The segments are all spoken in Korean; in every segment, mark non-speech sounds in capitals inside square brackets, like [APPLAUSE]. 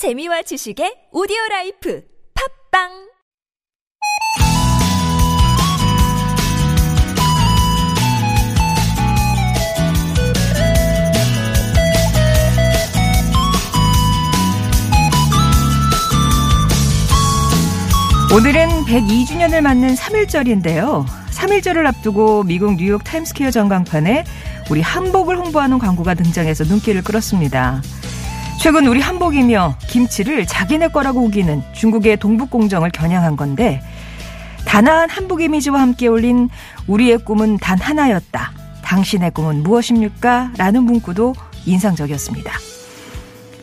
재미와 지식의 오디오 라이프 팟빵 오늘은 102주년을 맞는 3일절인데요. 3일절을 앞두고 미국 뉴욕 타임스퀘어 전광판에 우리 한복을 홍보하는 광고가 등장해서 눈길을 끌었습니다. 최근 우리 한복이며 김치를 자기네 거라고 우기는 중국의 동북공정을 겨냥한 건데 단아한 한복 이미지와 함께 올린 우리의 꿈은 단 하나였다. 당신의 꿈은 무엇입니까? 라는 문구도 인상적이었습니다.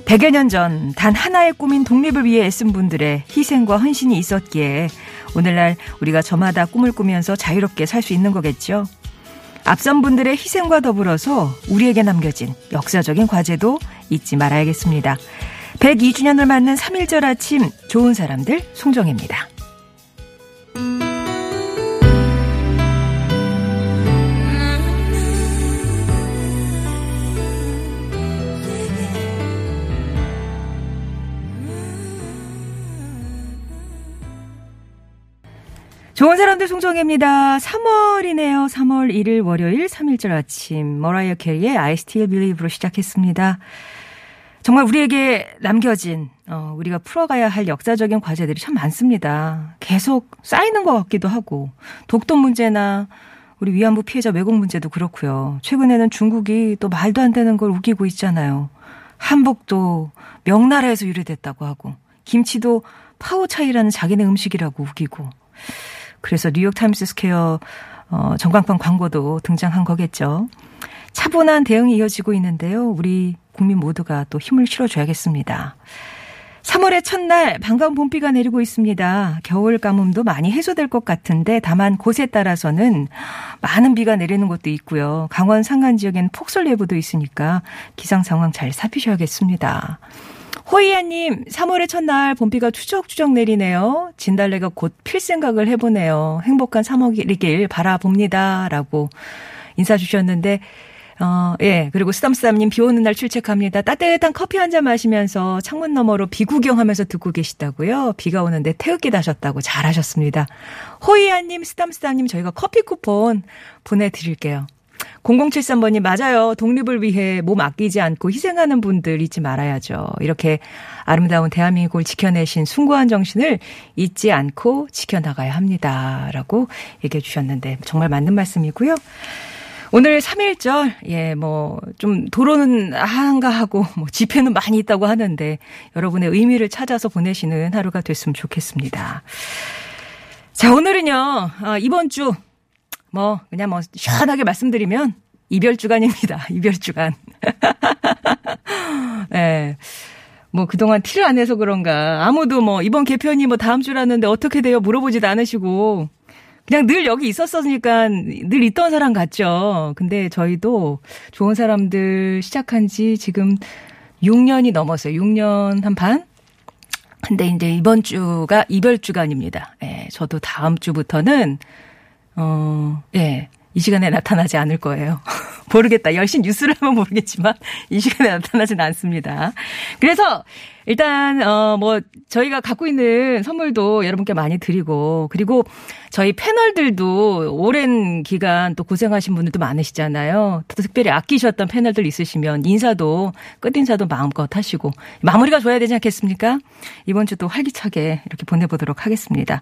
100여 년 전 단 하나의 꿈인 독립을 위해 애쓴 분들의 희생과 헌신이 있었기에 오늘날 우리가 저마다 꿈을 꾸면서 자유롭게 살 수 있는 거겠죠. 앞선 분들의 희생과 더불어서 우리에게 남겨진 역사적인 과제도 잊지 말아야겠습니다. 102주년을 맞는 3일절 아침 좋은 사람들 송정입니다. 좋은 사람들 송정혜입니다. 3월이네요. 3월 1일 월요일 3일절 아침 머라이어 캐리의 I Still Believe로 시작했습니다. 정말 우리에게 남겨진 어, 우리가 풀어가야 할 역사적인 과제들이 참 많습니다. 계속 쌓이는 것 같기도 하고 독도 문제나 우리 위안부 피해자 왜곡 문제도 그렇고요. 최근에는 중국이 또 말도 안 되는 걸 우기고 있잖아요. 한복도 명나라에서 유래됐다고 하고 김치도 파오차이라는 자기네 음식이라고 우기고 그래서 뉴욕 타임스 스퀘어 어, 전광판 광고도 등장한 거겠죠. 차분한 대응이 이어지고 있는데요. 우리 국민 모두가 또 힘을 실어줘야겠습니다. 3월의 첫날 반가운 봄비가 내리고 있습니다. 겨울 가뭄도 많이 해소될 것 같은데 다만 곳에 따라서는 많은 비가 내리는 곳도 있고요. 강원 산간 지역에는 폭설 예보도 있으니까 기상 상황 잘 살피셔야겠습니다. 호이아님, 3월의 첫날 봄비가 추적추적 내리네요. 진달래가 곧 필 생각을 해보네요. 행복한 3월이길 바라봅니다. 라고 인사 주셨는데, 어, 예. 그리고 쓰담쓰담님 비 오는 날 출첵합니다. 따뜻한 커피 한 잔 마시면서 창문 너머로 비 구경하면서 듣고 계시다고요. 비가 오는데 태극기 다셨다고 잘하셨습니다. 호이아님, 쓰담쓰담님 저희가 커피 쿠폰 보내드릴게요. 0073번님, 맞아요. 독립을 위해 몸 아끼지 않고 희생하는 분들 잊지 말아야죠. 이렇게 아름다운 대한민국을 지켜내신 숭고한 정신을 잊지 않고 지켜나가야 합니다. 라고 얘기해 주셨는데, 정말 맞는 말씀이고요. 오늘 3일절, 예, 뭐, 좀 도로는 한가하고, 뭐, 집회는 많이 있다고 하는데, 여러분의 의미를 찾아서 보내시는 하루가 됐으면 좋겠습니다. 자, 오늘은요, 어, 이번 주, 뭐 그냥 뭐 시원하게 말씀드리면 이별 주간입니다. [LAUGHS] 이별 주간. 예. [LAUGHS] 네. 뭐 그동안 티를 안 내서 그런가 아무도 뭐 이번 개편이 뭐 다음 주라는데 어떻게 돼요 물어보지도 않으시고 그냥 늘 여기 있었으니까 늘 있던 사람 같죠. 근데 저희도 좋은 사람들 시작한 지 지금 6년이 넘었어요. 6년 한 반? 근데 이제 이번 주가 이별 주간입니다. 예, 네, 저도 다음 주부터는 어, 예. 이 시간에 나타나지 않을 거예요. [LAUGHS] 모르겠다. 열심히 뉴스를 [LAUGHS] 하면 모르겠지만 이 시간에 나타나진 않습니다. 그래서 일단 어 뭐 저희가 갖고 있는 선물도 여러분께 많이 드리고 그리고 저희 패널들도 오랜 기간 또 고생하신 분들도 많으시잖아요. 또 특별히 아끼셨던 패널들 있으시면 인사도 끝인사도 마음껏 하시고 마무리가 줘야 되지 않겠습니까? 이번 주도 활기차게 이렇게 보내보도록 하겠습니다.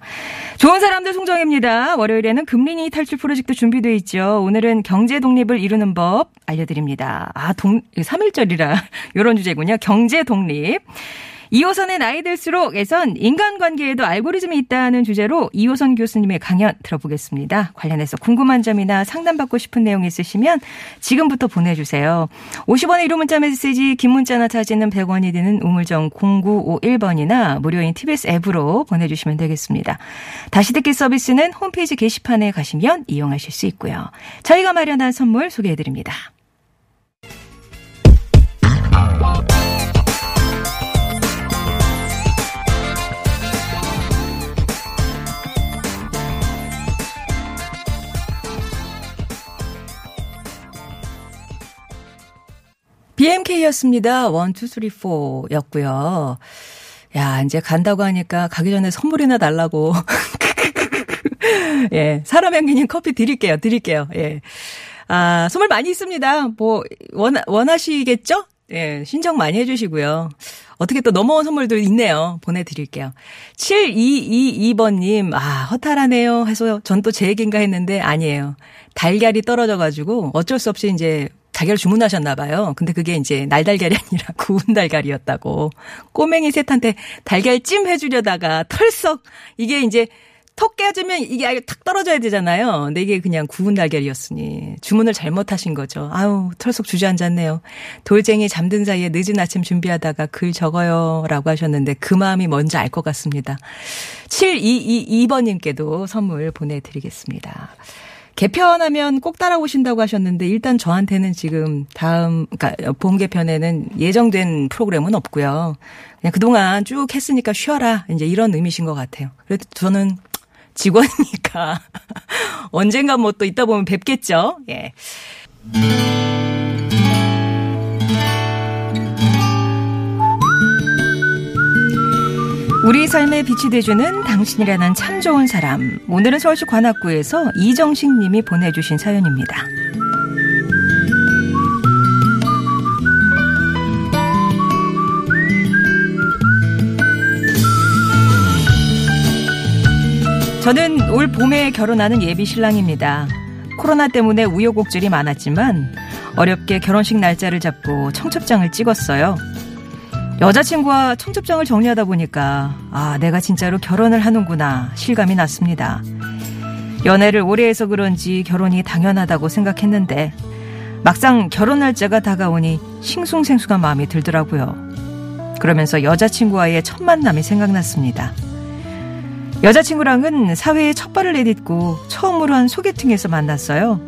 좋은 사람들 송정입니다. 월요일에는 금리니 탈출 프로젝트 준비되어 있죠. 오늘은 경제 독립을 이루는 법 알려드립니다. 아, 동, 3일절이라 이런 [LAUGHS] 주제군요. 경제 독립. 2호선의 나이 들수록에선 인간관계에도 알고리즘이 있다는 주제로 2호선 교수님의 강연 들어보겠습니다. 관련해서 궁금한 점이나 상담받고 싶은 내용 있으시면 지금부터 보내주세요. 50원의 1호 문자 메시지 긴 문자나 사진은 100원이 되는 우물정 0951번이나 무료인 TBS 앱으로 보내주시면 되겠습니다. 다시 듣기 서비스는 홈페이지 게시판에 가시면 이용하실 수 있고요. 저희가 마련한 선물 소개해드립니다. BMK였습니다. 1, 2, 3, 4 였고요. 야, 이제 간다고 하니까 가기 전에 선물이나 달라고. [LAUGHS] 예, 사람 향기님 커피 드릴게요, 드릴게요. 예. 아, 선물 많이 있습니다. 뭐, 원, 원하시겠죠? 예, 신청 많이 해주시고요. 어떻게 또 넘어온 선물도 있네요. 보내드릴게요. 7222번님, 아, 허탈하네요. 해서 전 또 제 얘기인가 했는데 아니에요. 달걀이 떨어져가지고 어쩔 수 없이 이제 달걀 주문하셨나 봐요. 근데 그게 이제 날달걀이 아니라 [LAUGHS] 구운 달걀이었다고. 꼬맹이 셋한테 달걀찜 해주려다가 털썩 이게 이제 턱 깨지면 이게 아예 탁 떨어져야 되잖아요. 근데 이게 그냥 구운 달걀이었으니 주문을 잘못하신 거죠. 아우 털썩 주저앉았네요. 돌쟁이 잠든 사이에 늦은 아침 준비하다가 글 적어요라고 하셨는데 그 마음이 뭔지 알 것 같습니다. 7222번님께도 선물 보내드리겠습니다. 개편하면 꼭 따라오신다고 하셨는데 일단 저한테는 지금 다음 그러니까 봄 개편에는 예정된 프로그램은 없고요. 그냥 그동안 쭉 했으니까 쉬어라 이제 이런 의미신 것 같아요. 그래도 저는 직원이니까 [LAUGHS] 언젠가 뭐 또 있다 보면 뵙겠죠. 예. 우리 삶에 빛이 돼주는 당신이라는 참 좋은 사람. 오늘은 서울시 관악구에서 이정식 님이 보내주신 사연입니다. 저는 올 봄에 결혼하는 예비 신랑입니다. 코로나 때문에 우여곡절이 많았지만 어렵게 결혼식 날짜를 잡고 청첩장을 찍었어요. 여자친구와 청첩장을 정리하다 보니까 아, 내가 진짜로 결혼을 하는구나 실감이 났습니다. 연애를 오래 해서 그런지 결혼이 당연하다고 생각했는데 막상 결혼 날짜가 다가오니 싱숭생숭한 마음이 들더라고요. 그러면서 여자친구와의 첫 만남이 생각났습니다. 여자친구랑은 사회에 첫 발을 내딛고 처음으로 한 소개팅에서 만났어요.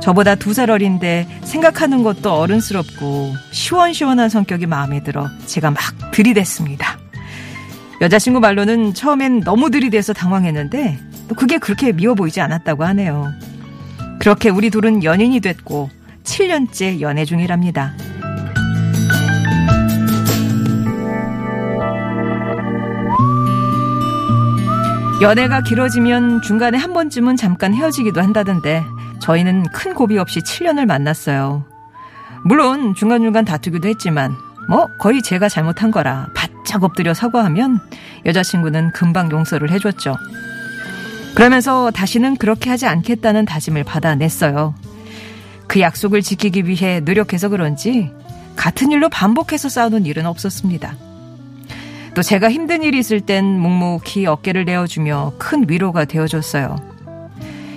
저보다 두 살 어린데 생각하는 것도 어른스럽고 시원시원한 성격이 마음에 들어 제가 막 들이댔습니다. 여자친구 말로는 처음엔 너무 들이대서 당황했는데 또 그게 그렇게 미워 보이지 않았다고 하네요. 그렇게 우리 둘은 연인이 됐고 7년째 연애 중이랍니다. 연애가 길어지면 중간에 한 번쯤은 잠깐 헤어지기도 한다던데 저희는 큰 고비 없이 7년을 만났어요. 물론 중간중간 다투기도 했지만 뭐 거의 제가 잘못한 거라 바짝 엎드려 사과하면 여자친구는 금방 용서를 해줬죠. 그러면서 다시는 그렇게 하지 않겠다는 다짐을 받아냈어요. 그 약속을 지키기 위해 노력해서 그런지 같은 일로 반복해서 싸우는 일은 없었습니다. 또 제가 힘든 일이 있을 땐 묵묵히 어깨를 내어주며 큰 위로가 되어줬어요.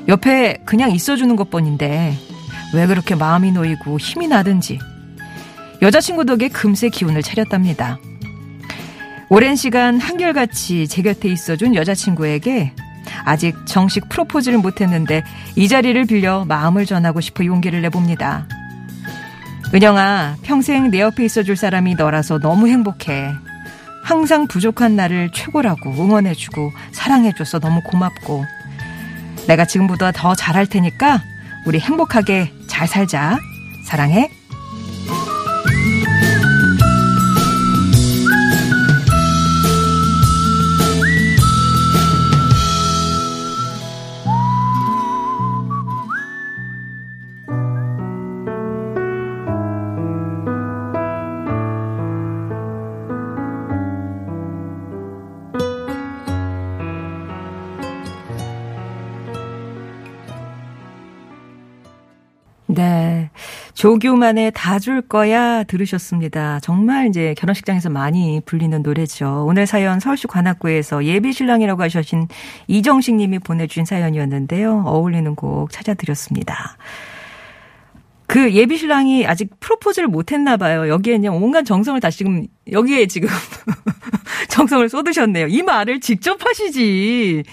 옆에 그냥 있어주는 것 뿐인데 왜 그렇게 마음이 놓이고 힘이 나든지 여자친구 덕에 금세 기운을 차렸답니다. 오랜 시간 한결같이 제 곁에 있어준 여자친구에게 아직 정식 프로포즈를 못했는데 이 자리를 빌려 마음을 전하고 싶어 용기를 내봅니다. 은영아, 평생 내 옆에 있어줄 사람이 너라서 너무 행복해. 항상 부족한 나를 최고라고 응원해주고 사랑해줘서 너무 고맙고 내가 지금보다 더 잘할 테니까 우리 행복하게 잘 살자. 사랑해. 조규만의 다 줄 거야 들으셨습니다. 정말 이제 결혼식장에서 많이 불리는 노래죠. 오늘 사연 서울시 관악구에서 예비 신랑이라고 하셔신 이정식 님이 보내주신 사연이었는데요. 어울리는 곡 찾아드렸습니다. 그 예비 신랑이 아직 프로포즈를 못 했나 봐요. 여기에 그냥 온갖 정성을 다 지금 여기에 지금 [LAUGHS] 정성을 쏟으셨네요. 이 말을 직접 하시지.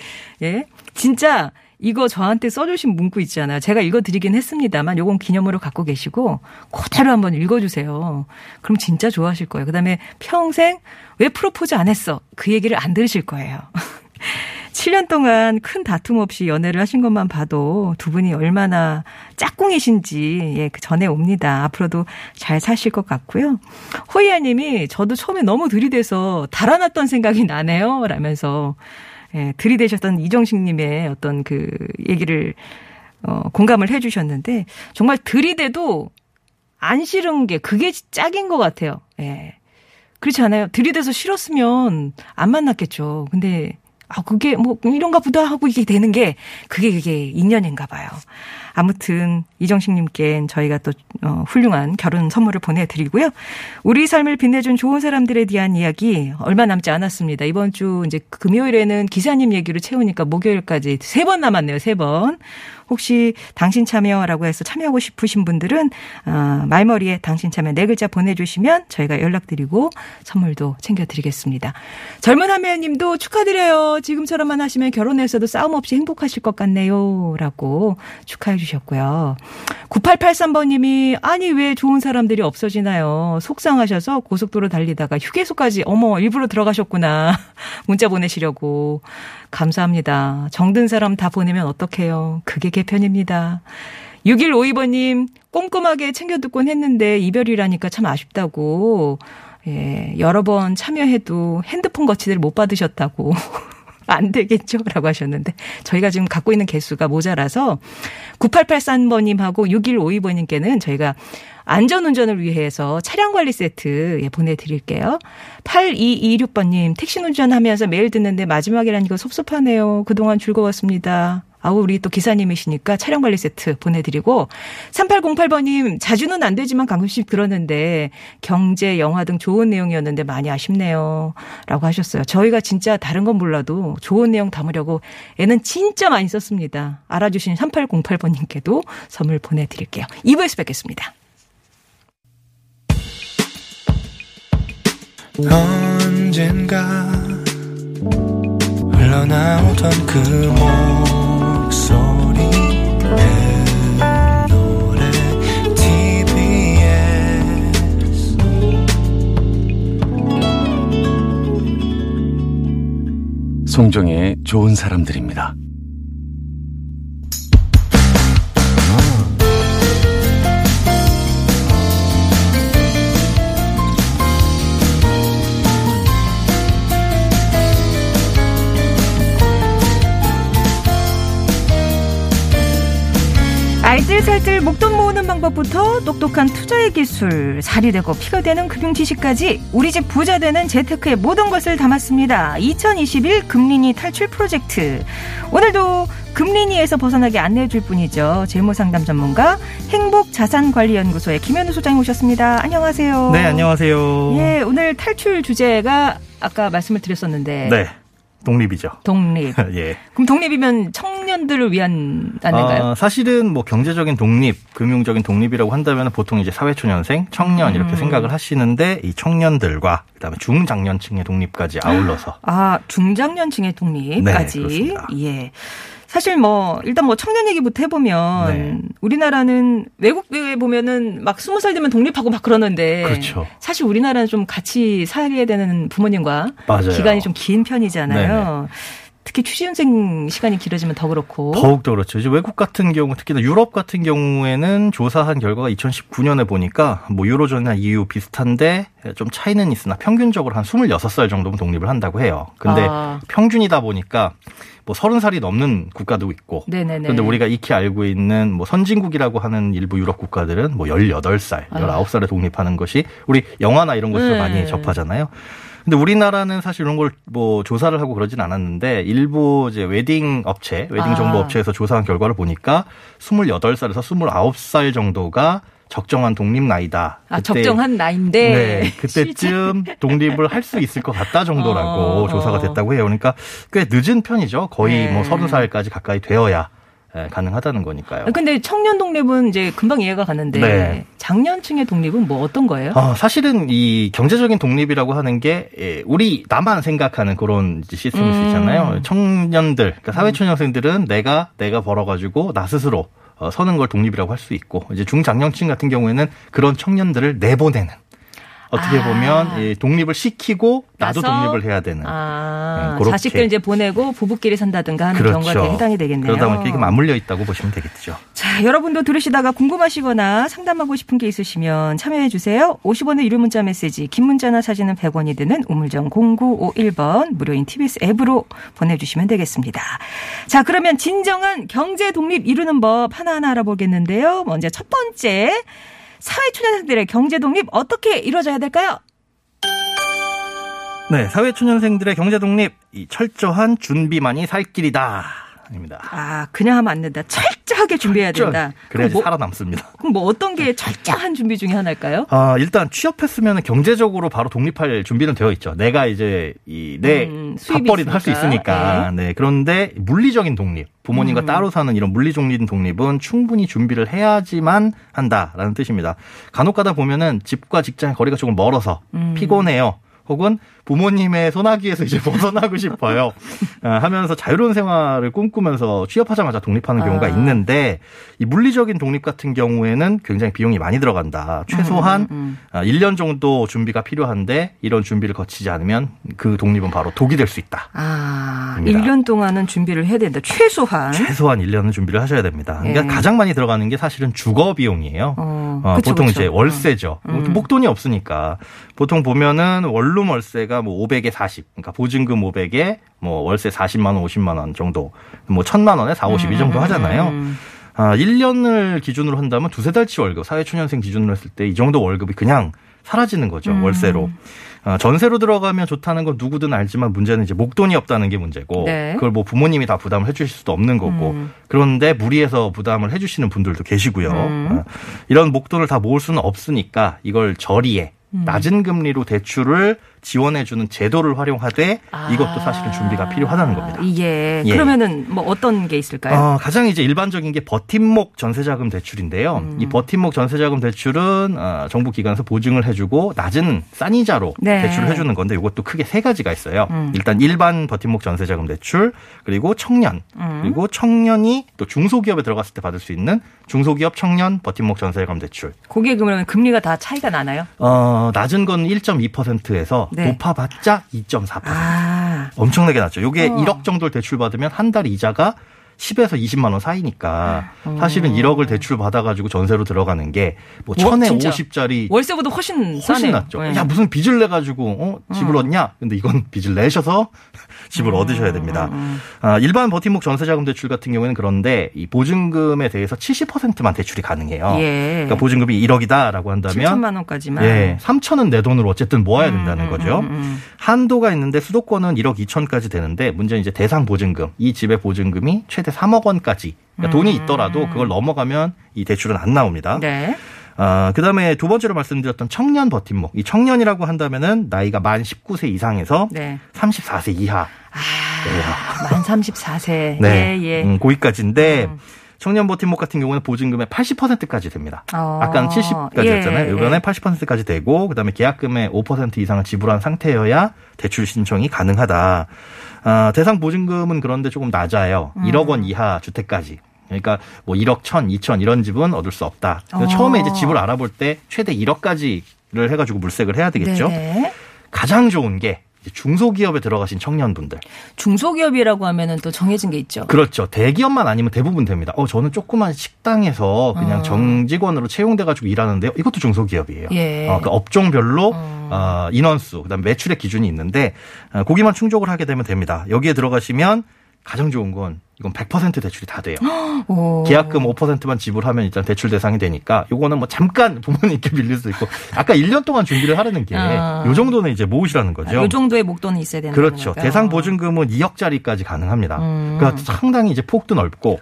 예. 진짜 이거 저한테 써주신 문구 있잖아요. 제가 읽어드리긴 했습니다만 요건 기념으로 갖고 계시고 그대로 한번 읽어주세요. 그럼 진짜 좋아하실 거예요. 그 다음에 평생 왜 프로포즈 안 했어? 그 얘기를 안 들으실 거예요. [LAUGHS] 7년 동안 큰 다툼 없이 연애를 하신 것만 봐도 두 분이 얼마나 짝꿍이신지 예, 그 전에 옵니다. 앞으로도 잘 사실 것 같고요. 호이아 님이 저도 처음에 너무 들이대서 달아났던 생각이 나네요. 라면서 예, 들이대셨던 이정식 님의 어떤 그 얘기를 어, 공감을 해 주셨는데 정말 들이대도 안 싫은 게 그게 짝인 것 같아요. 예. 그렇지 않아요? 들이대서 싫었으면 안 만났겠죠. 근데 아, 그게 뭐 이런가 보다 하고 이게 되는 게 그게 그게 인연인가 봐요. 아무튼 이정식님께 저희가 또 어, 훌륭한 결혼 선물을 보내드리고요. 우리 삶을 빛내준 좋은 사람들에 대한 이야기 얼마 남지 않았습니다. 이번 주 이제 금요일에는 기사님 얘기로 채우니까 목요일까지 세 번 남았네요. 세 번. 혹시 당신 참여라고 해서 참여하고 싶으신 분들은 어, 말머리에 당신 참여 네 글자 보내주시면 저희가 연락드리고 선물도 챙겨드리겠습니다. 젊은 하매님도 축하드려요. 지금처럼만 하시면 결혼해서도 싸움 없이 행복하실 것 같네요. 라고 축하해 주셨고요. 9883번님이 아니 왜 좋은 사람들이 없어지나요? 속상하셔서 고속도로 달리다가 휴게소까지 어머 일부러 들어가셨구나. [LAUGHS] 문자 보내시려고. 감사합니다. 정든 사람 다 보내면 어떡해요. 그게 개편입니다. 6152번님, 꼼꼼하게 챙겨 듣곤 했는데 이별이라니까 참 아쉽다고. 예, 여러 번 참여해도 핸드폰 거치대를 못 받으셨다고. [LAUGHS] 안 되겠죠? [LAUGHS] 라고 하셨는데, 저희가 지금 갖고 있는 개수가 모자라서, 9883번님하고 6152번님께는 저희가 안전운전을 위해서 차량 관리 세트 예, 보내드릴게요. 8226번님, 택시 운전하면서 매일 듣는데 마지막이라니 까 섭섭하네요. 그동안 즐거웠습니다. 아우, 우리 또 기사님이시니까 차량 관리 세트 보내드리고, 3808번님, 자주는 안 되지만 가끔씩 들었는데, 경제, 영화 등 좋은 내용이었는데 많이 아쉽네요. 라고 하셨어요. 저희가 진짜 다른 건 몰라도 좋은 내용 담으려고 애는 진짜 많이 썼습니다. 알아주신 3808번님께도 선물 보내드릴게요. 2부에서 뵙겠습니다. 언젠가 흘러나오던 그목 송정의 좋은 사람들입니다. 알뜰살뜰 목돈 모으는 방법부터 똑똑한 투자의 기술, 살이 되고 피가 되는 금융 지식까지 우리 집 부자 되는 재테크의 모든 것을 담았습니다. 2021 금리니 탈출 프로젝트. 오늘도 금리니에서 벗어나게 안내해 줄 분이죠. 재무 상담 전문가 행복자산관리연구소의 김현우 소장님 오셨습니다. 안녕하세요. 네, 안녕하세요. 예, 오늘 탈출 주제가 아까 말씀을 드렸었는데 네, 독립이죠. 독립. [LAUGHS] 예. 그럼 독립이면 청 년들을 위한 안내인가요? 어, 사실은 뭐 경제적인 독립, 금융적인 독립이라고 한다면 보통 이제 사회초년생, 청년 이렇게 음. 생각을 하시는데 이 청년들과 그다음에 중장년층의 독립까지 아울러서 아, 중장년층의 독립까지. 네. 예. 사실 뭐 일단 뭐 청년 얘기부터 해보면 네. 우리나라는 외국에 보면은 막 스무 살 되면 독립하고 막 그러는데 그렇죠. 사실 우리나라는 좀 같이 살게 되는 부모님과 맞아요. 기간이 좀 긴 편이잖아요. 특히 취준생 시간이 길어지면 더 그렇고. 더욱더 그렇죠. 이제 외국 같은 경우 특히나 유럽 같은 경우에는 조사한 결과가 2019년에 보니까 뭐 유로존이나 EU 비슷한데 좀 차이는 있으나 평균적으로 한 26살 정도면 독립을 한다고 해요. 근데 아. 평균이다 보니까 뭐 30살이 넘는 국가도 있고 네네네. 그런데 우리가 익히 알고 있는 뭐 선진국이라고 하는 일부 유럽 국가들은 뭐 18살, 아. 19살에 독립하는 것이 우리 영화나 이런 곳에서 네. 많이 접하잖아요. 근데 우리나라는 사실 이런 걸 뭐 조사를 하고 그러진 않았는데 일부 이제 웨딩 업체, 웨딩 정보 아. 업체에서 조사한 결과를 보니까 28살에서 29살 정도가 적정한 독립 나이다. 아, 그때- 적정한 나이인데. 네, 그때쯤 독립을 할 수 있을 것 같다 정도라고 어, 조사가 어. 됐다고 해요. 그러니까 꽤 늦은 편이죠. 거의 네. 뭐 서른 살까지 가까이 되어야 예, 가능하다는 거니까요. 근데 청년 독립은 이제 금방 이해가 가는데 네. 장년층의 독립은 뭐 어떤 거예요? 어, 사실은 이 경제적인 독립이라고 하는 게 예, 우리 나만 생각하는 그런 시스템일 수 음. 있잖아요. 청년들, 그러니까 사회초년생들은 내가 내가 벌어가지고 나 스스로 어, 서는 걸 독립이라고 할 수 있고 이제 중장년층 같은 경우에는 그런 청년들을 내보내는 어떻게 아. 보면 이 독립을 시키고 나도? 독립을 해야 되는 아, 네. 자식들 이제 보내고 부부끼리 산다든가 하는 그렇죠. 경우가 해당이 되겠네요. 그러다 보니까 이게 맞물려 있다고 보시면 되겠죠. 자, 여러분도 들으시다가 궁금하시거나 상담하고 싶은 게 있으시면 참여해 주세요. 50원의 유료 문자 메시지, 긴 문자나 사진은 100원이 드는 우물정 0951번 무료인 TBS 앱으로 보내주시면 되겠습니다. 자, 그러면 진정한 경제 독립 이루는 법 하나하나 알아보겠는데요. 먼저 첫 번째, 사회초년생들의 경제 독립 어떻게 이루어져야 될까요? 네, 사회초년생들의 경제 독립 이 철저한 준비만이 살 길이다. 입니다. 아, 그냥 하면 안 된다. 철저하게 준비해야 된다. 그래야지 그럼 뭐, 살아남습니다. 그럼 뭐 어떤 게 철저한 준비 중에 하나일까요? 아, 일단 취업했으면 경제적으로 바로 독립할 준비는 되어 있죠. 내가 이제 이내 음, 밥벌이를 할 수 있으니까. 있으니까. 네. 그런데 물리적인 독립, 부모님과 음. 따로 사는 이런 물리적인 독립은 충분히 준비를 해야지만 한다라는 뜻입니다. 간혹 가다 보면은 집과 직장의 거리가 조금 멀어서 음. 피곤해요. 혹은 부모님의 소나기에서 이제 [LAUGHS] 벗어나고 싶어요. 아, 하면서 자유로운 생활을 꿈꾸면서 취업하자마자 독립하는 경우가 아. 있는데 이 물리적인 독립 같은 경우에는 굉장히 비용이 많이 들어간다. 최소한 음, 음. 아, 1년 정도 준비가 필요한데 이런 준비를 거치지 않으면 그 독립은 바로 독이 될 수 있다. 아, 입니다. 1년 동안은 준비를 해야 된다. 최소한. 최소한 1년은 준비를 하셔야 됩니다. 그러니까 예. 가장 많이 들어가는 게 사실은 주거 비용이에요. 어, 어, 그쵸, 보통 그쵸. 이제 월세죠. 음. 목돈이 없으니까 보통 보면은 원룸 월세가 뭐 500에 40, 그러니까 보증금 500에 뭐 월세 40만 원, 50만 원 정도, 뭐 1000만 원에 4, 50 이 정도 하잖아요. 음. 아, 1년을 기준으로 한다면 두세 달치 월급, 사회초년생 기준으로 했을 때 이 정도 월급이 그냥 사라지는 거죠, 음. 월세로. 아, 전세로 들어가면 좋다는 건 누구든 알지만 문제는 이제 목돈이 없다는 게 문제고 네. 그걸 뭐 부모님이 다 부담을 해주실 수도 없는 거고 음. 그런데 무리해서 부담을 해주시는 분들도 계시고요. 음. 아, 이런 목돈을 다 모을 수는 없으니까 이걸 저리에 음. 낮은 금리로 대출을 지원해주는 제도를 활용하되 이것도 사실은 준비가 필요하다는 겁니다. 아, 이게 예. 그러면은 뭐 어떤 게 있을까요? 어, 가장 이제 일반적인 게 버팀목 전세자금 대출인데요. 음. 이 버팀목 전세자금 대출은 어, 정부 기관에서 보증을 해주고 낮은 싼 이자로 네. 대출을 해주는 건데 이것도 크게 세 가지가 있어요. 음. 일단 일반 버팀목 전세자금 대출, 그리고 청년, 음. 그리고 청년이 또 중소기업에 들어갔을 때 받을 수 있는 중소기업 청년 버팀목 전세자금 대출. 그게 그러면 금리가 다 차이가 나나요? 어, 낮은 건 1.2%에서 네. 높아봤자 2.4%. 아, 엄청나게 낮죠. 요게 어. 1억 정도를 대출 받으면 한 달 이자가 10에서 20만 원 사이니까 어. 사실은 1억을 대출 받아가지고 전세로 들어가는 게뭐 와, 천에 진짜. 50짜리 월세보다 훨씬 훨씬. 낫죠. 네. 야 무슨 빚을 내 가지고 어 집을 얻냐? 근데 이건 [LAUGHS] 빚을 내셔서 [LAUGHS] 집을 얻으셔야 됩니다. 음. 아, 일반 버팀목 전세자금 대출 같은 경우에는 그런데 이 보증금에 대해서 70%만 대출이 가능해요. 예. 그러니까 보증금이 1억이다라고 한다면 7천만 원까지만. 예, 3천은 내 돈으로 어쨌든 모아야 된다는 음, 거죠. 음, 음. 한도가 있는데 수도권은 1억 2천까지 되는데 문제는 이제 대상 보증금 이 집의 보증금이 최대 3억 원까지 그러니까 돈이 있더라도 그걸 넘어가면 이 대출은 안 나옵니다. 음. 네. 아, 그다음에 두 번째로 말씀드렸던 청년 버팀목. 이 청년이라고 한다면은 나이가 만 19세 이상에서 네. 34세 이하. 아, 만 34세. [LAUGHS] 네. 예, 예. 음, 고기까지인데 음. 청년 버팀목 같은 경우는 보증금의 80%까지 됩니다. 어. 아까는 70까지였잖아요. 예, 이번에 예. 80%까지 되고 그다음에 계약금의 5% 이상을 지불한 상태여야 대출 신청이 가능하다. 아, 대상 보증금은 그런데 조금 낮아요. 음. 1억 원 이하 주택까지. 그러니까 뭐 1억 1천, 2천 이런 집은 얻을 수 없다. 어. 처음에 이제 집을 알아볼 때 최대 1억까지를 해가지고 물색을 해야 되겠죠. 네. 가장 좋은 게 중소기업에 들어가신 청년분들. 중소기업이라고 하면은 또 정해진 게 있죠. 그렇죠. 대기업만 아니면 대부분 됩니다. 어, 저는 조그만 식당에서 그냥 어. 정직원으로 채용돼가지고 일하는데요. 이것도 중소기업이에요. 예. 어, 그 업종별로 어. 어, 인원수, 그다음 매출의 기준이 있는데 어, 고기만 충족을 하게 되면 됩니다. 여기에 들어가시면 가장 좋은 건 이건 100% 대출이 다 돼요. [GASPS] 오. 계약금 5%만 지불하면 일단 대출 대상이 되니까 요거는 뭐 잠깐 [LAUGHS] 부모님께 빌릴 수 있고 아까 1년 동안 준비를 하라는 게요 아. 정도는 이제 모으시라는 거죠. 이 정도의 목돈이 있어야 되는 그렇죠. 거니까. 대상 보증금은 2억짜리까지 가능합니다. 음. 그러니까 상당히 이제 폭도 넓고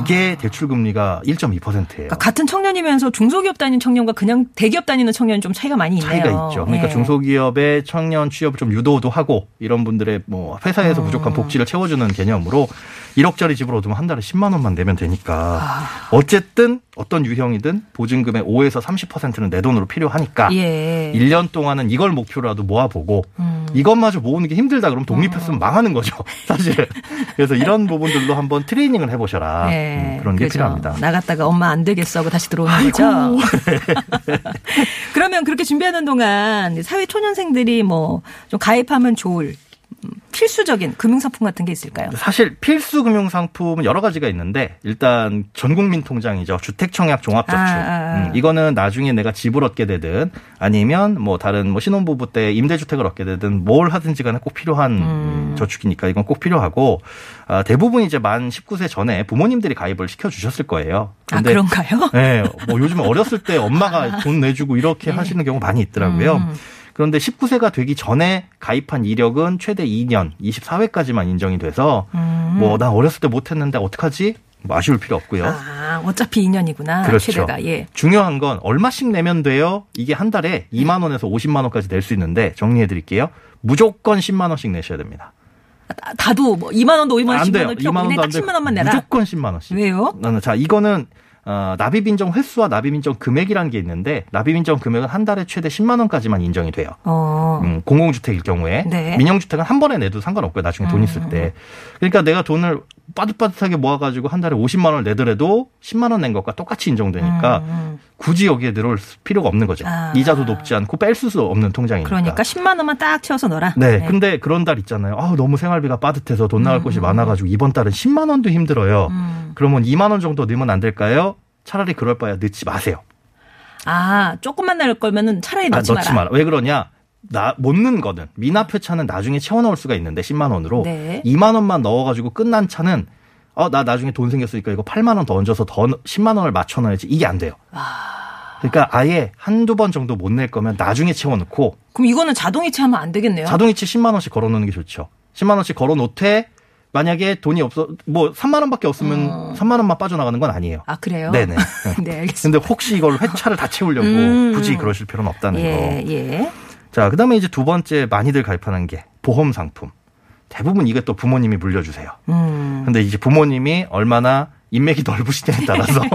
이게 대출 금리가 1.2%예요. 그러니까 같은 청년이면서 중소기업 다니는 청년과 그냥 대기업 다니는 청년 좀 차이가 많이 있네요. 차이가 있죠. 그러니까 예. 중소기업의 청년 취업을 좀 유도도 하고 이런 분들의 뭐 회사에서 음. 부족한 복지를 채워주는 개념으로 1억짜리 집을 얻으면 한 달에 10만 원만 내면 되니까 아. 어쨌든 어떤 유형이든 보증금의 5에서 30%는 내 돈으로 필요하니까 예. 1년 동안은 이걸 목표라도 모아보고 음. 이것마저 모으는 게 힘들다 그러면 독립했으면 망하는 거죠. 사실은. 그래서 이런 [LAUGHS] 부분들로 한번 트레이닝을 해보셔라. 예, 음, 그런 게 그죠. 필요합니다. 나갔다가 엄마 안 되겠어 하고 다시 들어오는 거죠. [LAUGHS] [LAUGHS] 그러면 그렇게 준비하는 동안 사회 초년생들이 뭐 좀 가입하면 좋을 음, 필수적인 금융상품 같은 게 있을까요? 사실 필수 금융 상품은 여러 가지가 있는데 일단 전국민 통장이죠. 주택청약 종합저축. 아, 아, 아. 음, 이거는 나중에 내가 집을 얻게 되든 아니면 뭐 다른 뭐 신혼부부 때 임대주택을 얻게 되든 뭘 하든지 간에 꼭 필요한 음, 저축이니까 이건 꼭 필요하고 아, 대부분 이제 만 19세 전에 부모님들이 가입을 시켜 주셨을 거예요. 아 그런가요? 네, 뭐 요즘 어렸을 때 엄마가 [LAUGHS] 돈 내주고 이렇게 하시는 경우 많이 있더라고요. 음. 그런데 19세가 되기 전에 가입한 이력은 최대 2년, 24회까지만 인정이 돼서 뭐나 어렸을 때 못했는데 어떡하지? 뭐 아쉬울 필요 없고요. 아 어차피 2년이구나 그렇죠. 최대가 예. 중요한 건 얼마씩 내면 돼요? 이게 한 달에 2만 원에서 50만 원까지 낼 수 있는데 정리해 드릴게요. 무조건 10만 원씩 내셔야 됩니다. 다- 다도 뭐 2만 원도 5만 원, 안 10만 돼요. 원 필요 2만 없고 원도 그냥 딱안 되고 10만 원만 내라. 무조건 10만 원씩. 왜요? 나는 자 이거는 어, 납입 인정 횟수와 납입 인정 금액이라는 게 있는데 납입 인정 금액은 한 달에 최대 10만 원까지만 인정이 돼요. 어. 음, 공공주택일 경우에 네. 민영주택은 한 번에 내도 상관없고요. 나중에 돈 있을 때. 그러니까 내가 돈을 빠듯빠듯하게 모아가지고 한 달에 50만 원을 내더라도 10만 원 낸 것과 똑같이 인정되니까 음, 굳이 여기에 들어올 필요가 없는 거죠. 아. 이자도 높지 않고 뺄수 없는 통장이니까. 그러니까 10만 원만 딱 채워서 넣어라. 네, 근데 그런 달 있잖아요. 아, 너무 생활비가 빠듯해서 돈 나갈 곳이 많아가지고 이번 달은 10만 원도 힘들어요. 음. 그러면 2만 원 정도 넣으면 안 될까요? 차라리 그럴 바에 넣지 마세요. 아 조금만 낼 거면은 차라리 아, 넣지 넣지 마라. 마라. 왜 그러냐? 나 못 넣는 거는 미납표 차는 나중에 채워 넣을 수가 있는데 10만 원으로 네. 2만 원만 넣어 가지고 끝난 차는 어 나 나중에 돈 생겼으니까 이거 8만 원 더 얹어서 더 넣- 10만 원을 맞춰 넣어야지 이게 안 돼요. 그러니까 아예 한두 번 정도 못 낼 거면 나중에 채워 넣고 그럼 이거는 자동이체 하면 안 되겠네요. 자동이체 10만 원씩 걸어 놓는 게 좋죠. 10만 원씩 걸어 놓되 만약에 돈이 없어 뭐 3만 원밖에 없으면 3만 원만 빠져나가는 건 아니에요. 아 그래요? 네네. [LAUGHS] 네 알겠습니다. 근데 혹시 이걸 회차를 다 채우려고 음. 굳이 그러실 필요는 없다는 거. 예 예. 자, 그다음에 이제 두 번째 많이들 가입하는 게 보험 상품. 대부분 이게 또 부모님이 물려주세요. 음. 근데 이제 부모님이 얼마나 인맥이 넓으시냐에 따라서 [LAUGHS]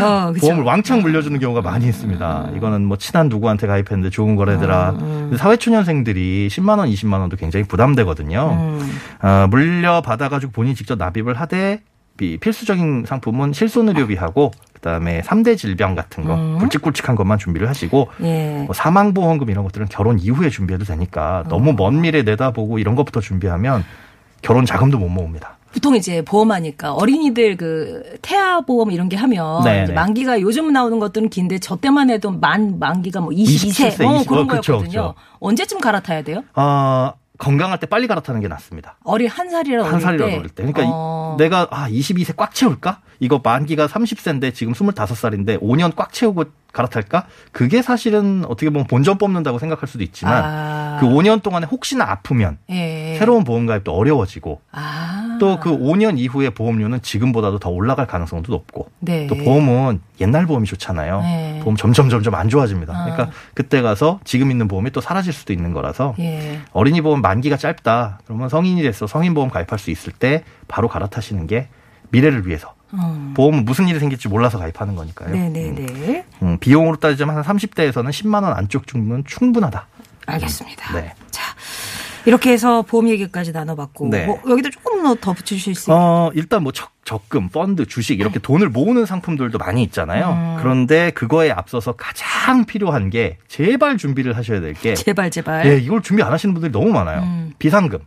어. 보험을 왕창 물려주는 경우가 많이 있습니다. 이거는 뭐 친한 누구한테 가입했는데 좋은 거래더라. 근데 사회초년생들이 10만 원, 20만 원도 굉장히 부담되거든요. 음. 어, 물려 받아가지고 본인이 직접 납입을 하되 비- 필수적인 상품은 실손의료비하고 그다음에 3대 질병 같은 거 음. 굵직굵직한 것만 준비를 하시고 예. 뭐 사망보험금 이런 것들은 결혼 이후에 준비해도 되니까 너무 먼 미래 내다보고 이런 것부터 준비하면 결혼 자금도 못 모읍니다. 보통 이제 보험하니까 어린이들 그 태아 보험 이런 게 하면 네, 네. 만기가 요즘 나오는 것들은 긴데 저 때만 해도 만 만기가 뭐 22세 27세, 어, 20, 그런 어, 그쵸, 거였거든요. 그쵸. 언제쯤 갈아타야 돼요? 아 건강할 때 빨리 갈아타는 게 낫습니다. 어린 한 살이라 한 살이라도 때. 어릴 때. 그러니까 이- 어. 내가 아 22세 꽉 채울까? 이거 만기가 30세인데 지금 25살인데 5년 꽉 채우고 갈아탈까? 그게 사실은 어떻게 보면 본전 뽑는다고 생각할 수도 있지만 아. 그 5년 동안에 혹시나 아프면 예. 새로운 보험 가입도 어려워지고 아. 또그 5년 이후에 보험료는 지금보다도 더 올라갈 가능성도 높고 네. 또 보험은 옛날 보험이 좋잖아요. 네. 보험 점점 점점 안 좋아집니다. 아. 그러니까 그때 가서 지금 있는 보험이 또 사라질 수도 있는 거라서 예. 어린이 보험 만기가 짧다. 그러면 성인이 돼서 성인 보험 가입할 수 있을 때 바로 갈아타시는 게 미래를 위해서. 음. 보험은 무슨 일이 생길지 몰라서 가입하는 거니까요. 네, 네, 네. 음, 비용으로 따지자면 한 30대에서는 10만 원 안쪽 정도는 충분하다. 알겠습니다. 네. 자. 이렇게 해서 보험 얘기까지 나눠봤고 네. 뭐 여기다 조금 더 덧붙여주실 수 있어요? 어, 일단 뭐 적, 적금, 펀드, 주식 이렇게 돈을 모으는 상품들도 많이 있잖아요. 음. 그런데 그거에 앞서서 가장 필요한 게 제발 준비를 하셔야 될 게 제발 제발. 예, 이걸 준비 안 하시는 분들이 너무 많아요. 음. 비상금.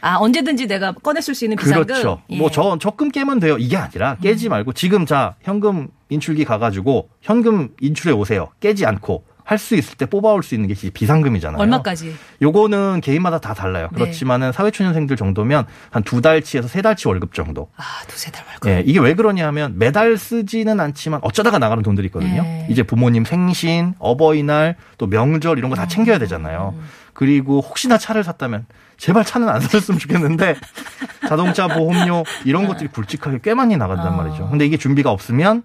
아 언제든지 내가 꺼냈을 수 있는 비상금. 그렇죠. 예. 음. 뭐저 적금 깨면 돼요. 이게 아니라 깨지 말고 지금 자 현금 인출기 가가지고 현금 인출해 오세요. 깨지 않고 할수 있을 때 뽑아올 수 있는 게 비상금이잖아요. 얼마까지? 요거는 개인마다 다 달라요. 네. 그렇지만은 사회초년생들 정도면 한 두 달치에서 세 달치 월급 정도. 아 두세 달 말고. 예, 이게 왜 그러냐면 매달 쓰지는 않지만 어쩌다가 나가는 돈들이 있거든요. 네. 이제 부모님 생신, 어버이날, 또 명절 이런 거 다 챙겨야 되잖아요. 그리고 혹시나 차를 샀다면 제발 차는 안 사셨으면 좋겠는데 [LAUGHS] 자동차 보험료 이런 것들이 굵직하게 꽤 많이 나간단 어. 말이죠. 근데 이게 준비가 없으면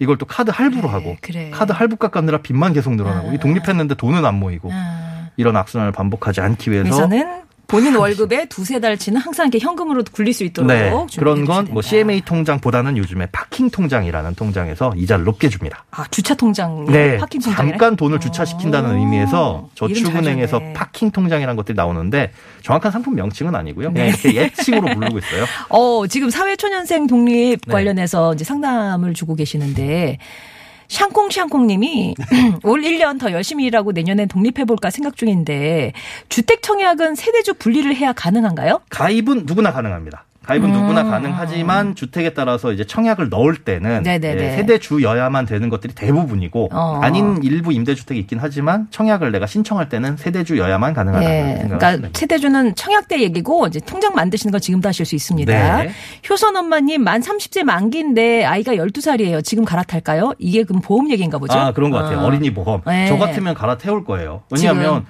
이걸 또 카드 할부로 그래, 하고 그래. 카드 할부 깎느라 빚만 계속 늘어나고 이 독립했는데 돈은 안 모이고 아, 이런 악순환을 반복하지 않기 위해서 그래서는 본인 월급에 두세 달치는 항상 이렇게 현금으로 굴릴 수 있도록 네. 그런 건 뭐. CMA 통장보다는 요즘에 파킹 통장이라는 통장에서 이자를 높게 줍니다. 아 주차 통장, 네. 파킹 통장 잠깐 돈을 주차시킨다는 의미에서 저축은행에서 네. 파킹 통장이라는 것들이 나오는데 정확한 상품 명칭은 아니고요. 그냥 네. 이렇게 예칭으로 부르고 있어요. [LAUGHS] 어, 지금 사회초년생 독립 네. 관련해서 이제 상담을 주고 계시는데, 샹콩샹콩 님이 [CLEARS THROAT] 올 1년 더 열심히 일하고 내년엔 독립해볼까 생각 중인데, 주택청약은 세대주 분리를 해야 가능한가요? 가입은 누구나 가능합니다. 가입은 음. 누구나 가능하지만 주택에 따라서 이제 청약을 넣을 때는 네네네. 예, 세대 주여야만 되는 것들이 대부분이고 어. 아닌 일부 임대주택이 있긴 하지만 청약을 내가 신청할 때는 세대주여야만 가능하다는 예. 생각을 그러니까. 세대주는 청약 때 얘기고, 이제 통장 만드시는 건 지금도 하실 수 있습니다. 네. 효선 엄마님, 만 30세 만기인데 아이가 12살이에요. 지금 갈아탈까요? 이게 그럼 보험 얘기인가 보죠? 아 그런 것 같아요. 어. 어린이 보험. 네. 저 같으면 갈아태울 거예요. 왜냐하면 아루,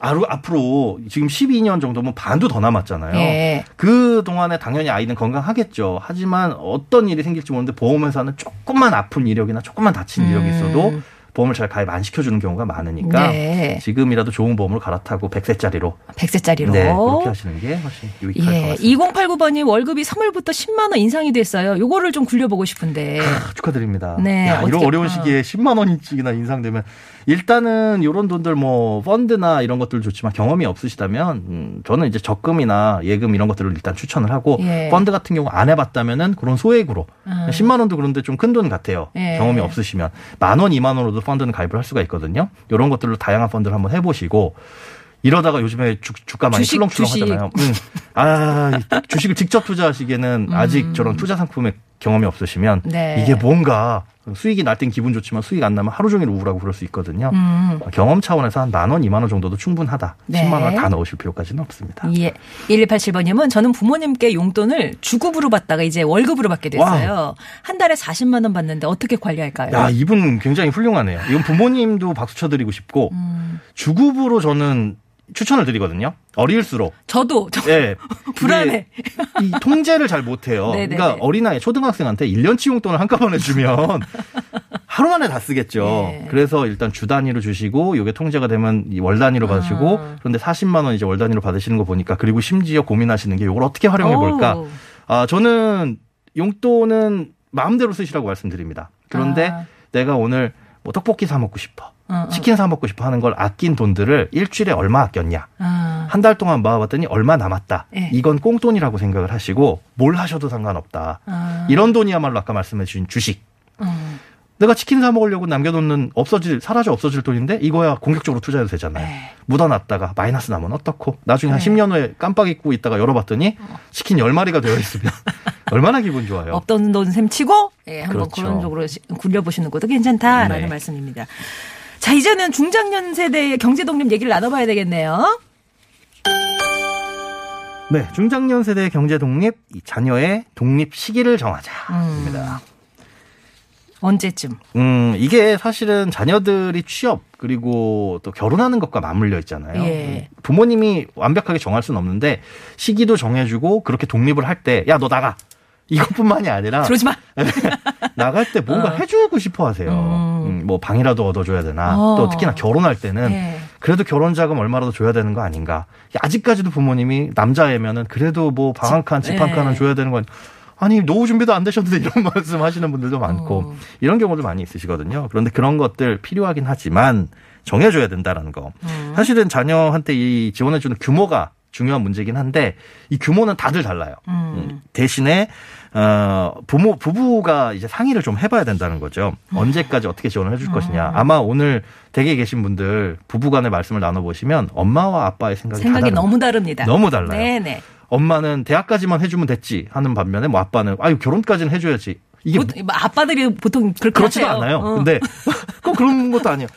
앞으로 지금 12년 정도면 반도 더 남았잖아요. 예. 그 동안에 당연히 아이는 건강하겠죠. 하지만 어떤 일이 생길지 모르는데 보험회사는 조금만 아픈 이력이나 조금만 다친 이력이 있어도 보험을 잘 가입 안 시켜주는 경우가 많으니까 음. 네. 지금이라도 좋은 보험을 갈아타고 100세짜리로 100세짜리로. 네, 그렇게 하시는 게 훨씬 유익할 것 예, 같습니다. 2089번님 월급이 3월부터 10만 원 인상이 됐어요. 요거를 좀 굴려보고 싶은데. 아, 축하드립니다. 네, 야, 이런 어려운 어. 시기에 10만 원이나 인상되면 일단은 이런 돈들 뭐 펀드나 이런 것들 좋지만 경험이 없으시다면 음, 저는 이제 적금이나 예금 이런 것들을 일단 추천을 하고 예. 펀드 같은 경우 안 해봤다면은 그런 소액으로 음. 10만 원도 그런데 좀 큰 돈 같아요. 예. 경험이 없으시면 만 원, 2만 원으로도 펀드는 가입을 할 수가 있거든요. 이런 것들로 다양한 펀드를 한번 해보시고 이러다가 요즘에 주, 주가 많이 주식, 출렁출렁 주식. 하잖아요. 음. 아, 이 주식을 직접 투자하시기에는 아직 음. 저런 투자 상품에 경험이 없으시면 네. 이게 뭔가 수익이 날 땐 기분 좋지만 수익 안 나면 하루 종일 우울하고 그럴 수 있거든요. 음. 경험 차원에서 한 만 원, 이만 원 정도도 충분하다. 네. 10만 원다 넣으실 필요까지는 없습니다. 예. 1187번님은 저는 부모님께 용돈을 주급으로 받다가 이제 월급으로 받게 됐어요. 한 달에 40만 원 받는데 어떻게 관리할까요? 야, 이분 굉장히 훌륭하네요. 이건 부모님도 박수 쳐드리고 싶고 음. 주급으로 저는 추천을 드리거든요. 어릴수록. 저도 저 예. [LAUGHS] 불안해. 이 통제를 잘 못해요. [LAUGHS] 그러니까 어린아이 초등학생한테 1년치 용돈을 한꺼번에 주면 [LAUGHS] 하루 만에 다 쓰겠죠. 네. 그래서 일단 주 단위로 주시고 이게 통제가 되면 이월 단위로 받으시고 아. 그런데 40만 원 이제 월 단위로 받으시는 거 보니까 그리고 심지어 고민하시는 게 이걸 어떻게 활용해 볼까? 오. 아, 저는 용돈은 마음대로 쓰시라고 말씀드립니다. 그런데 아. 내가 오늘 뭐 떡볶이 사 먹고 싶어. 어, 어. 치킨 사 먹고 싶어 하는 걸 아낀 돈들을 일주일에 얼마 아꼈냐. 아. 한달 동안 모아봤더니 얼마 남았다. 네. 이건 꽁돈이라고 생각을 하시고 뭘 하셔도 상관없다. 아. 이런 돈이야말로 아까 말씀해 주신 주식. 음. 내가 치킨 사 먹으려고 남겨놓는 없어질 사라져 없어질 돈인데 이거야 공격적으로 투자해도 되잖아요. 네. 묻어놨다가 마이너스 나면 어떻고 나중에 한 네. 10년 후에 깜빡 잊고 있다가 열어봤더니 치킨 10마리가 되어 있으면 [LAUGHS] 얼마나 기분 좋아요. 없던 돈 셈 치고 예, 한번 그렇죠. 그런 쪽으로 시- 굴려보시는 것도 괜찮다라는 네. 말씀입니다. 자 이제는 중장년 세대의 경제 독립 얘기를 나눠봐야 되겠네요. 네, 중장년 세대의 경제 독립, 이 자녀의 독립 시기를 정하자입니다. 언제쯤? 음, 이게 사실은 자녀들이 취업 그리고 또 결혼하는 것과 맞물려 있잖아요. 예. 부모님이 완벽하게 정할 수는 없는데 시기도 정해주고 그렇게 독립을 할 때 야 너 나가 이것뿐만이 아니라 들어오지 마. [LAUGHS] 나갈 때 뭔가 해주고 싶어 하세요. 음. 음, 뭐 방이라도 얻어줘야 되나 어. 또 특히나 결혼할 때는 예. 그래도 결혼 자금 얼마라도 줘야 되는 거 아닌가. 아직까지도 부모님이 남자애면은 그래도 뭐 방 한 칸, 집한 예. 칸은 줘야 되는 건 아니 노후 준비도 안 되셨는데 [LAUGHS] 이런 말씀 하시는 분들도 많고 어. 이런 경우도 많이 있으시거든요. 그런데 그런 것들 필요하긴 하지만 정해줘야 된다라는 거. 음. 사실은 자녀한테 이 지원해주는 규모가 중요한 문제긴 한데 이 규모는 다들 달라요. 음. 음, 대신에 어 부모 부부가 이제 상의를 좀 해봐야 된다는 거죠. 음. 언제까지 어떻게 지원을 해줄 것이냐. 아마 오늘 댁에 계신 분들 부부간의 말씀을 나눠보시면 엄마와 아빠의 생각이, 다 생각이. 너무 다릅니다. 너무 달라요. 네네. 엄마는 대학까지만 해주면 됐지 하는 반면에 뭐 아빠는 아유 결혼까지는 해줘야지. 이게 보통, 뭐 아빠들이 보통 그렇게 그렇지도 하세요. 않아요. 어. 근데 [LAUGHS] 꼭 그런 것도 아니에요.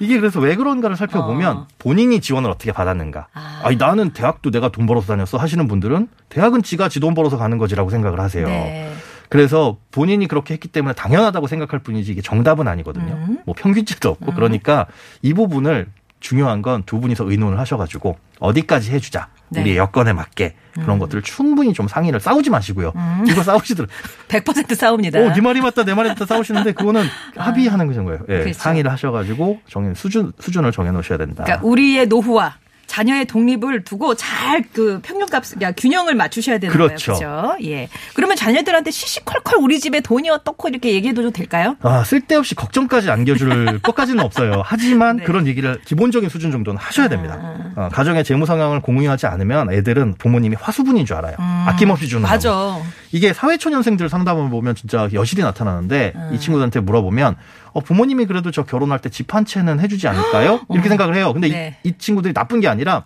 이게 그래서 왜 그런가를 살펴보면 어. 본인이 지원을 어떻게 받았는가. 아. 아. 니 나는 대학도 내가 돈 벌어서 다녔어 하시는 분들은 대학은 지가 지 돈 벌어서 가는 거지라고 생각을 하세요. 네. 그래서 본인이 그렇게 했기 때문에 당연하다고 생각할 뿐이지 이게 정답은 아니거든요. 음. 뭐 평균치도 없고 그러니까 이 부분을 중요한 건 두 분이서 의논을 하셔가지고 어디까지 해주자. 네. 우리의 여건에 맞게 그런 것들을 충분히 좀 상의를 싸우지 마시고요. 이거 싸우시더라. [LAUGHS] 100% 싸웁니다. 오, 네 말이 맞다, 내 말이 맞다 싸우시는데 그거는 [LAUGHS] 합의하는 거죠, 거예요. 예, 그렇죠. 상의를 하셔가지고 정해 수준 수준을 정해 놓으셔야 된다. 그러니까 우리의 노후와 자녀의 독립을 두고 잘 그 평균값, 야, 균형을 맞추셔야 되는 그렇죠. 거예요. 그렇죠? 예. 그러면 자녀들한테 시시콜콜 우리 집에 돈이 어떻고 이렇게 얘기해도 좀 될까요? 아, 쓸데없이 걱정까지 안겨줄 [LAUGHS] 것까지는 없어요. 하지만 네. 그런 얘기를 기본적인 수준 정도는 하셔야 됩니다. 어, 가정의 재무 상황을 공유하지 않으면 애들은 부모님이 화수분인 줄 알아요. 아낌없이 주는 거. 음. 맞아. 이게 사회초년생들 상담을 보면 진짜 여실히 나타나는데 음. 이 친구들한테 물어보면 어, 부모님이 그래도 저 결혼할 때 집 한 채는 해주지 않을까요? [GASPS] 이렇게 생각을 해요. 근데 이- 네. 이, 친구들이 나쁜 게 아니라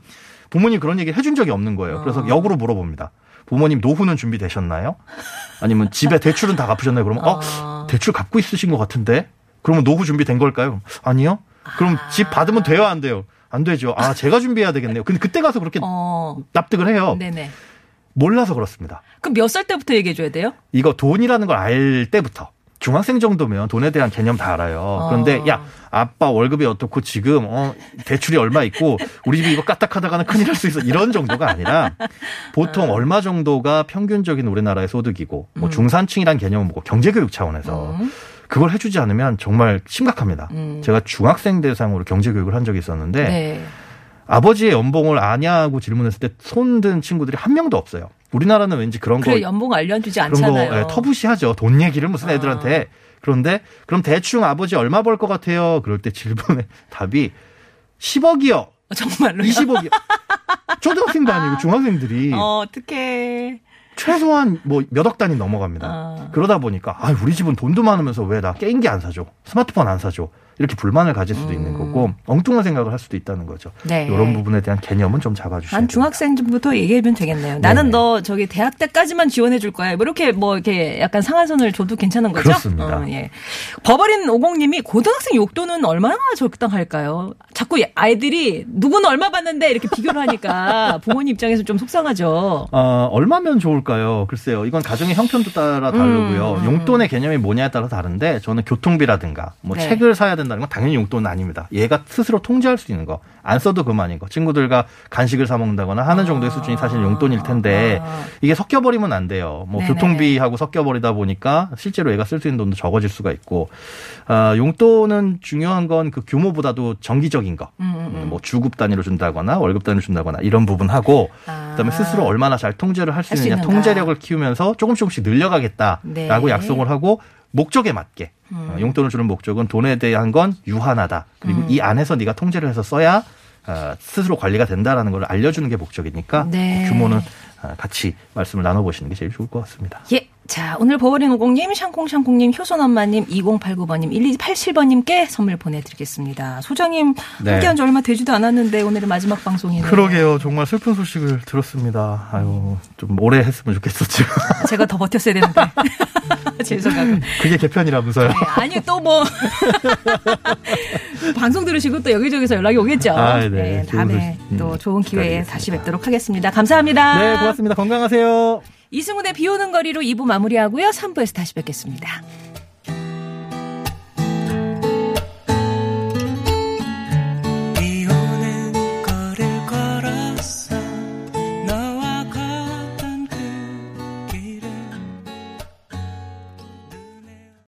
부모님 그런 얘기를 해준 적이 없는 거예요. 그래서 어. 역으로 물어봅니다. 부모님 노후는 준비되셨나요? 아니면 집에 대출은 다 갚으셨나요? 그러면 어, 어. 대출 갚고 있으신 것 같은데 그러면 노후 준비된 걸까요? 아니요. 그럼 아. 집 받으면 돼요, 안 돼요? 안 되죠. 아, 제가 준비해야 되겠네요. 근데 그때 가서 그렇게 어. 납득을 해요. 네네. 몰라서 그렇습니다. 그럼 몇 살 때부터 얘기해 줘야 돼요? 이거 돈이라는 걸 알 때부터 중학생 정도면 돈에 대한 개념 다 알아요. 그런데 어. 야 아빠 월급이 어떻고 지금 어 대출이 얼마 있고 우리 집이 이거 까딱하다가는 큰일 날 수 있어 이런 정도가 아니라 보통 얼마 정도가 평균적인 우리나라의 소득이고 뭐 중산층이란 개념은 뭐고 경제교육 차원에서 음. 그걸 해주지 않으면 정말 심각합니다. 음. 제가 중학생 대상으로 경제교육을 한 적이 있었는데 네. 아버지의 연봉을 아냐고 질문했을 때 손든 친구들이 한 명도 없어요. 우리나라는 왠지 그런 거 그래, 연봉 알려주지 않잖아요. 거 예, 터부시하죠. 돈 얘기를 무슨 아. 애들한테. 그런데 그럼 대충 아버지 얼마 벌 것 같아요? 그럴 때 질문의 [LAUGHS] 답이 10억이요. 어, 정말로요? 20억이요. 초등학생도 아니고 중학생들이 어, 어떡해. 최소한 뭐 몇 억 단위 넘어갑니다. 아. 그러다 보니까 아, 우리 집은 돈도 많으면서 왜 나 게임기 안 사줘? 스마트폰 안 사줘? 이렇게 불만을 가질 수도 있는 거고 엉뚱한 생각을 할 수도 있다는 거죠. 음. 네. 이런 부분에 대한 개념은 좀한 됩니다. 중학생부터 얘기해주면 되겠네요. 나는 네네. 너 저기 대학 때까지만 지원해 줄 거야. 뭐 이렇게 뭐 이렇게 약간 상한선을 줘도 괜찮은 거죠? 그렇습니다. 어, 예. 버버린 오공님이 고등학생 용돈은 얼마나 적당할까요? 자꾸 아이들이 누구는 얼마 받는데 이렇게 비교를 하니까 [LAUGHS] 부모님 입장에서 좀 속상하죠. 어, 얼마면 좋을까요? 글쎄요. 이건 가정의 형편도 따라 다르고요. 음, 음, 용돈의 개념이 뭐냐에 따라 다른데 저는 교통비라든가 뭐 네. 책을 사야 된다 는 건 당연히 용돈은 아닙니다. 얘가 스스로 통제할 수 있는 거. 안 써도 그만인 거. 친구들과 간식을 사 먹는다거나 하는 정도의 수준이 사실 용돈일 텐데 아. 이게 섞여버리면 안 돼요. 뭐 네네네. 교통비하고 섞여버리다 보니까 실제로 얘가 쓸 수 있는 돈도 적어질 수가 있고 아, 용돈은 중요한 건 그 규모보다도 정기적인 거. 음, 음, 음. 뭐 주급 단위로 준다거나 월급 단위로 준다거나 이런 부분 하고 아. 그다음에 스스로 얼마나 잘 통제를 할 수 있느냐. 통제력을 키우면서 조금씩 조금씩 늘려가겠다라고 네. 약속을 하고 목적에 맞게 음. 어, 용돈을 주는 목적은 돈에 대한 건 유한하다 그리고 음. 이 안에서 네가 통제를 해서 써야 어, 스스로 관리가 된다라는 걸 알려주는 게 목적이니까 네. 그 규모는 어, 같이 말씀을 나눠보시는 게 제일 좋을 것 같습니다. 예. 자, 오늘 버버린 오공님, 샹콩샹콩님, 효선엄마님, 2089번님, 1287번님께 선물 보내드리겠습니다. 소장님, 네. 함께한 지 얼마 되지도 않았는데 오늘은 마지막 방송이네요. 그러게요. 정말 슬픈 소식을 들었습니다. 아유, 좀 오래 했으면 좋겠었죠. [LAUGHS] 제가 더 버텼어야 되는데. [LAUGHS] 죄송하고. 그게 개편이라면서요. 네, 아니, 또 뭐. [LAUGHS] 방송 들으시고 또 여기저기서 연락이 오겠죠. 아, 네. 좋은 다음에 소식, 또 음, 좋은 기회에. 다시 뵙도록 하겠습니다. 감사합니다. 네, 고맙습니다. 건강하세요. 이승훈의 비 오는 거리로 2부 마무리하고요. 3부에서 다시 뵙겠습니다.